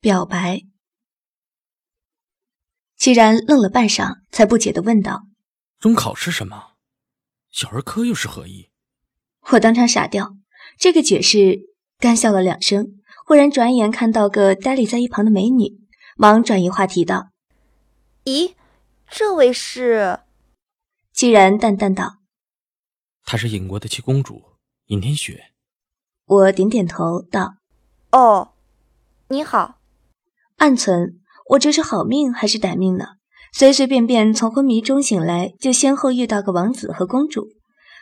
表白。齐然愣了半晌，才不解的问道：“中考是什么？小儿科又是何意？”我当场傻掉，这个解释干笑了两声，忽然转眼看到个呆立在一旁的美女，忙转移话题道：“咦，这位是？”齐然淡淡道：“她是尹国的七公主尹天雪。”我点点头道：“哦。”你好，暗存我这是好命还是歹命呢？随随便便从昏迷中醒来，就先后遇到个王子和公主，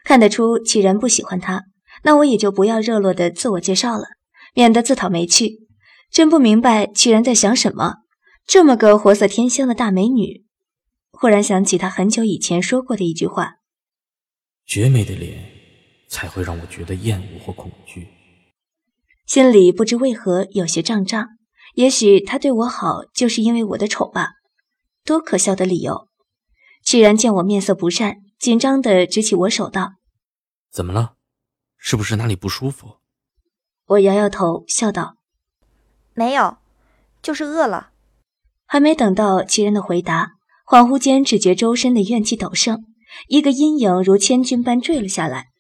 看得出齐然不喜欢他，那我也就不要热络的自我介绍了，免得自讨没趣。真不明白齐然在想什么，这么个活色天香的大美女，忽然想起他很久以前说过的一句话：绝美的脸才会让我觉得厌恶或恐惧。心里不知为何有些胀胀，也许他对我好，就是因为我的丑吧？多可笑的理由！齐然见我面色不善，紧张的执起我手道：“怎么了？是不是哪里不舒服？”我摇摇头，笑道：“没有，就是饿了。”还没等到齐然的回答，恍惚间只觉周身的怨气陡盛，一个阴影如千钧般坠了下来，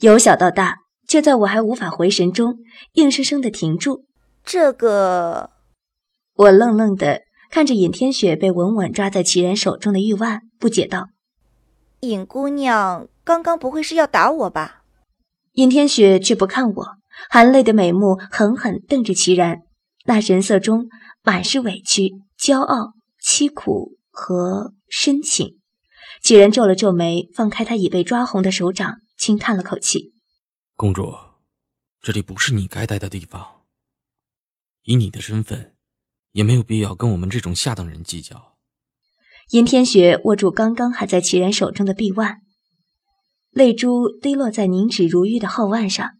由小到大。就在我还无法回神中，硬生生的停住。这个，我愣愣的看着尹天雪被稳稳抓在齐然手中的玉腕，不解道：“尹姑娘，刚刚不会是要打我吧？”尹天雪却不看我，含泪的美目狠狠瞪着齐然，那神色中满是委屈、骄傲、凄苦和深情。齐然皱了皱眉，放开他已被抓红的手掌，轻叹了口气。公主，这里不是你该待的地方。以你的身份，也没有必要跟我们这种下等人计较。尹天雪握住刚刚还在齐然手中的臂腕，泪珠滴落在凝脂如玉的后腕上，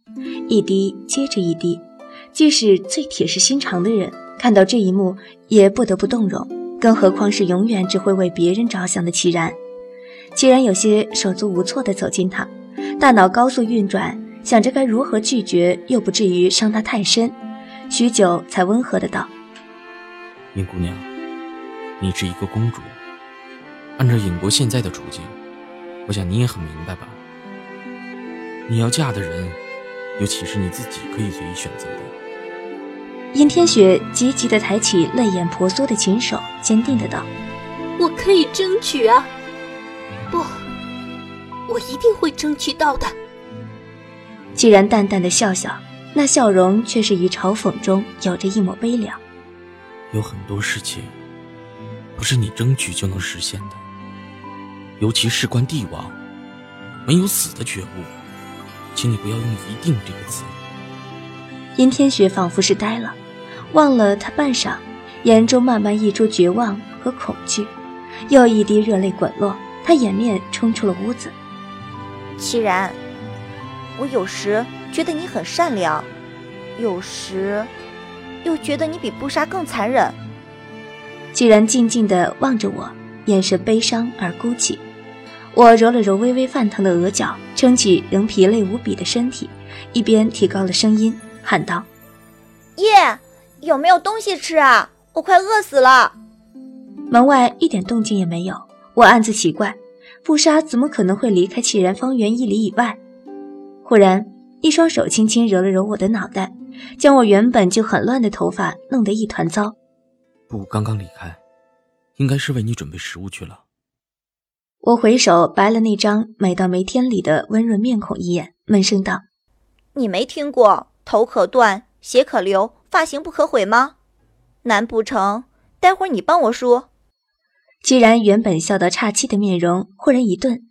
一滴接着一滴。即使最铁石心肠的人看到这一幕，也不得不动容，更何况是永远只会为别人着想的齐然。齐然有些手足无措地走近他，大脑高速运转。想着该如何拒绝，又不至于伤他太深，许久才温和的道：“尹姑娘，你是一个公主，按照尹国现在的处境，我想你也很明白吧？你要嫁的人，又岂是你自己可以随意选择的？”尹天雪急急地抬起泪眼婆娑的琴手，坚定的道：“我可以争取啊，不，我一定会争取到的。”既然淡淡的笑笑，那笑容却是于嘲讽中有着一抹悲凉。有很多事情，不是你争取就能实现的，尤其事关帝王，没有死的觉悟，请你不要用“一定”这个词。殷天雪仿佛是呆了，望了他半晌，眼中慢慢溢出绝望和恐惧，又一滴热泪滚落，他掩面冲出了屋子。凄然。我有时觉得你很善良，有时又觉得你比布莎更残忍。既然静静地望着我，眼神悲伤而孤寂。我揉了揉微微泛疼的额角，撑起仍疲累无比的身体，一边提高了声音喊道：“耶，有没有东西吃啊？我快饿死了。”门外一点动静也没有，我暗自奇怪，布莎怎么可能会离开气然方圆一里以外？忽然，一双手轻轻揉了揉我的脑袋，将我原本就很乱的头发弄得一团糟。不，刚刚离开，应该是为你准备食物去了。我回首白了那张美到没天理的温润面孔一眼，闷声道：“你没听过头可断，血可流，发型不可毁吗？难不成待会儿你帮我梳？”既然原本笑到岔气的面容忽然一顿，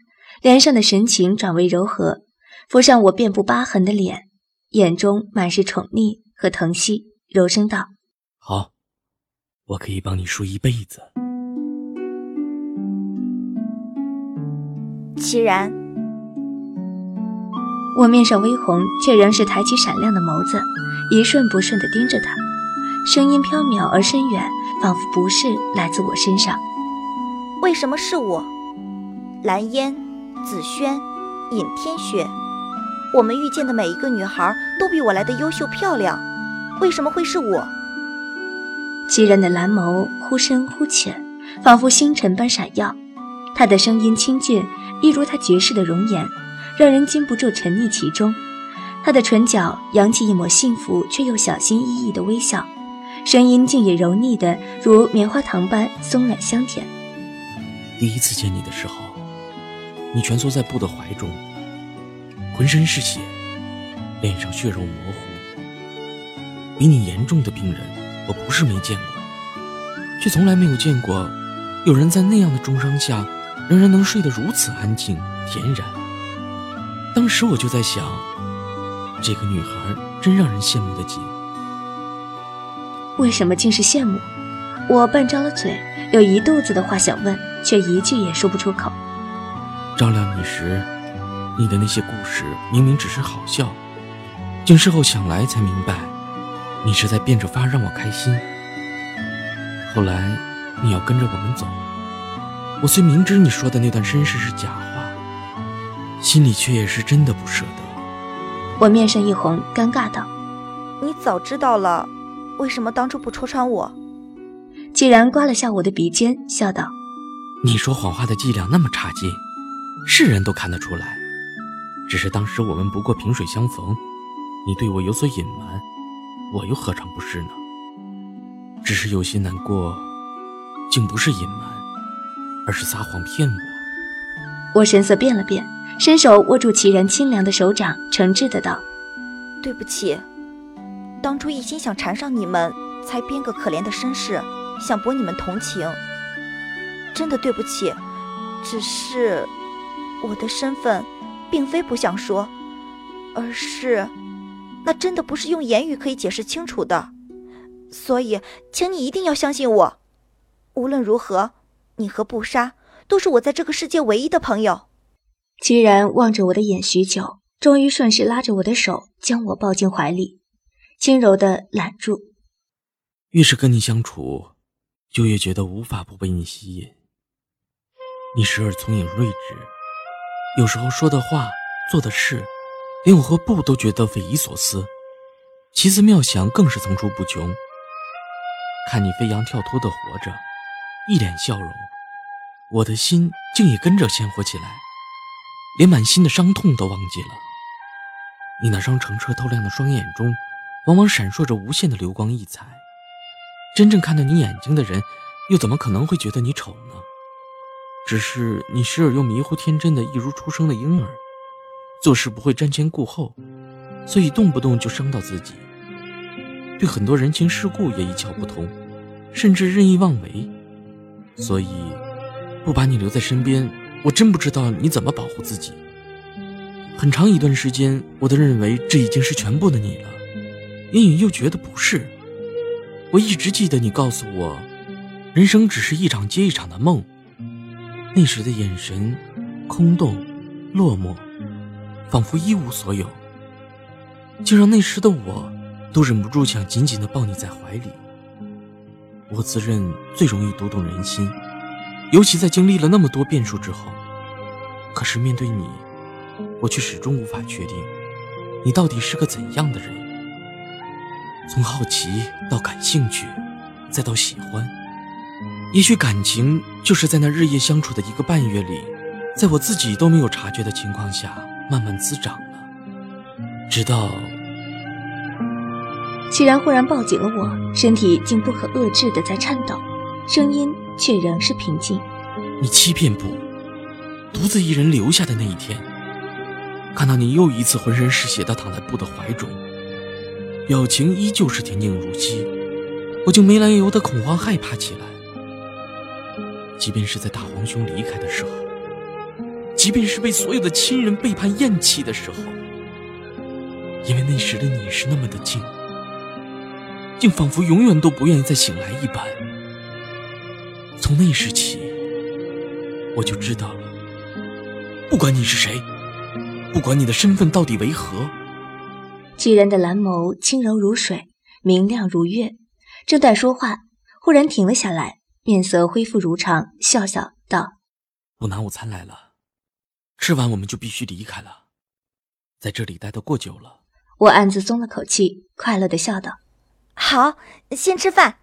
脸上的神情转为柔和。浮上我遍布疤痕的脸，眼中满是宠溺和疼惜，柔声道：“好，我可以帮你梳一辈子。”齐然，我面上微红，却仍是抬起闪亮的眸子，一瞬不瞬地盯着他，声音飘渺而深远，仿佛不是来自我身上。为什么是我？蓝烟、紫萱、尹天雪。我们遇见的每一个女孩都比我来的优秀漂亮，为什么会是我？袭人的蓝眸忽深忽浅，仿佛星辰般闪耀。他的声音清俊，一如他绝世的容颜，让人禁不住沉溺其中。他的唇角扬起一抹幸福却又小心翼翼的微笑，声音竟也柔腻的如棉花糖般松软香甜。第一次见你的时候，你蜷缩在布的怀中，浑身是血，脸上血肉模糊。比你严重的病人，我不是没见过，却从来没有见过有人在那样的重伤下，仍然能睡得如此安静恬然。当时我就在想。这个女孩真让人羡慕的紧。为什么竟是羡慕？我半张了嘴，有一肚子的话想问，却一句也说不出口。照料你时，你的那些故事明明只是好笑，经事后想来才明白，你是在变着法让我开心。后来你要跟着我们走，我虽明知你说的那段身世是假话，心里却也是真的不舍得。我面上一红，尴尬道：“你早知道了，为什么当初不戳穿我？”既然刮了下我的鼻尖，笑道：“你说谎话的伎俩那么差劲，是人都看得出来。只是当时我们不过萍水相逢，你对我有所隐瞒，我又何尝不是呢？只是有些难过，竟不是隐瞒，而是撒谎骗我。”我神色变了变。伸手握住齐然清凉的手掌，诚挚的道：“对不起，当初一心想缠上你们，才编个可怜的身世，想博你们同情。真的对不起，只是我的身份，并非不想说，而是那真的不是用言语可以解释清楚的。所以，请你一定要相信我。无论如何，你和布莎都是我在这个世界唯一的朋友。”居然望着我的眼许久，终于顺势拉着我的手，将我抱进怀里，轻柔的揽住。越是跟你相处，就越觉得无法不被你吸引。你时而聪颖睿智，有时候说的话、做的事，连我和布都觉得匪夷所思，奇思妙想更是层出不穷。看你飞扬跳脱的活着，一脸笑容，我的心竟也跟着鲜活起来。连满心的伤痛都忘记了。你那双澄澈透亮的双眼中，往往闪烁着无限的流光溢彩。真正看到你眼睛的人，又怎么可能会觉得你丑呢？只是你时而又迷糊天真的，一如出生的婴儿，做事不会瞻前顾后，所以动不动就伤到自己。对很多人情世故也一窍不通，甚至任意妄为。所以，不把你留在身边。我真不知道你怎么保护自己。很长一段时间，我都认为这已经是全部的你了，隐隐又觉得不是。我一直记得你告诉我，人生只是一场接一场的梦。那时的眼神，空洞、落寞，仿佛一无所有，竟让那时的我都忍不住想紧紧地抱你在怀里。我自认最容易读懂人心。尤其在经历了那么多变数之后，可是面对你，我却始终无法确定，你到底是个怎样的人。从好奇到感兴趣，再到喜欢，也许感情就是在那日夜相处的一个半月里，在我自己都没有察觉的情况下，慢慢滋长了。直到，齐然忽然抱紧了我，身体竟不可遏制的在颤抖，声音。却仍是平静。你欺骗不？独自一人留下的那一天，看到你又一次浑身是血的躺在布的怀中，表情依旧是恬静如昔，我就没来由的恐慌害怕起来。即便是在大皇兄离开的时候，即便是被所有的亲人背叛厌弃的时候，因为那时的你是那么的静，竟仿佛永远都不愿意再醒来一般。从那时起，我就知道了。不管你是谁，不管你的身份到底为何，几人的蓝眸轻柔如水，明亮如月。正待说话，忽然停了下来，面色恢复如常，笑笑道：“我拿午餐来了，吃完我们就必须离开了。在这里待得过久了。”我暗自松了口气，快乐的笑道：“好，先吃饭。”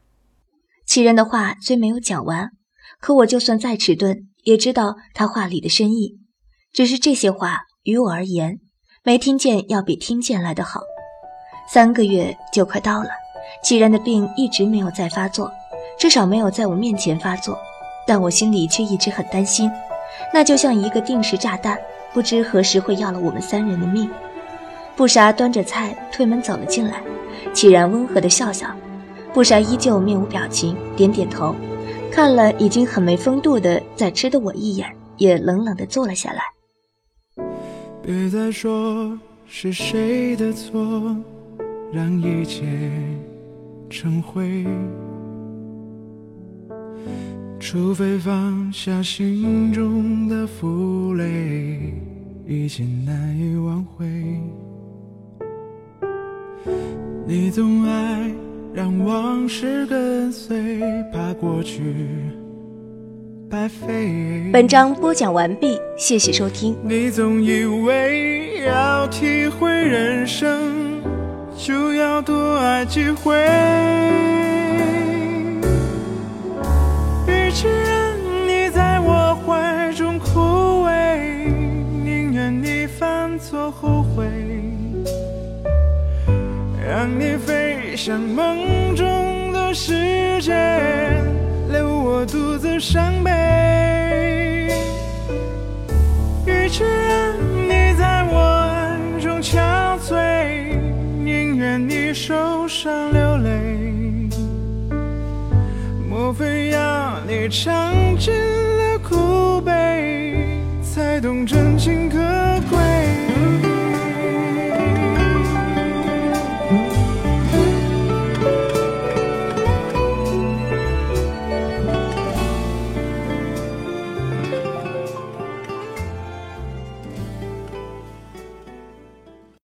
齐然的话虽没有讲完，可我就算再迟钝，也知道他话里的深意。只是这些话于我而言，没听见要比听见来得好。三个月就快到了，齐然的病一直没有再发作，至少没有在我面前发作，但我心里却一直很担心。那就像一个定时炸弹，不知何时会要了我们三人的命。布莎端着菜推门走了进来，齐然温和的笑笑。布莎依旧面无表情，点点头，看了已经很没风度的在吃的我一眼，也冷冷的坐了下来。别再说是谁的错，让一切成灰。除非放下心中的负累，一切难以挽回。你总爱。让往事跟随，怕过去白费。本章播讲完毕，谢谢收听。你总以为要体会人生，就要多爱几回。与其让你在我怀中枯萎，宁愿你犯错后悔，让你飞。向梦中的世界，留我独自伤悲。与其让你在我爱中憔悴，宁愿你受伤流泪。莫非你唱着？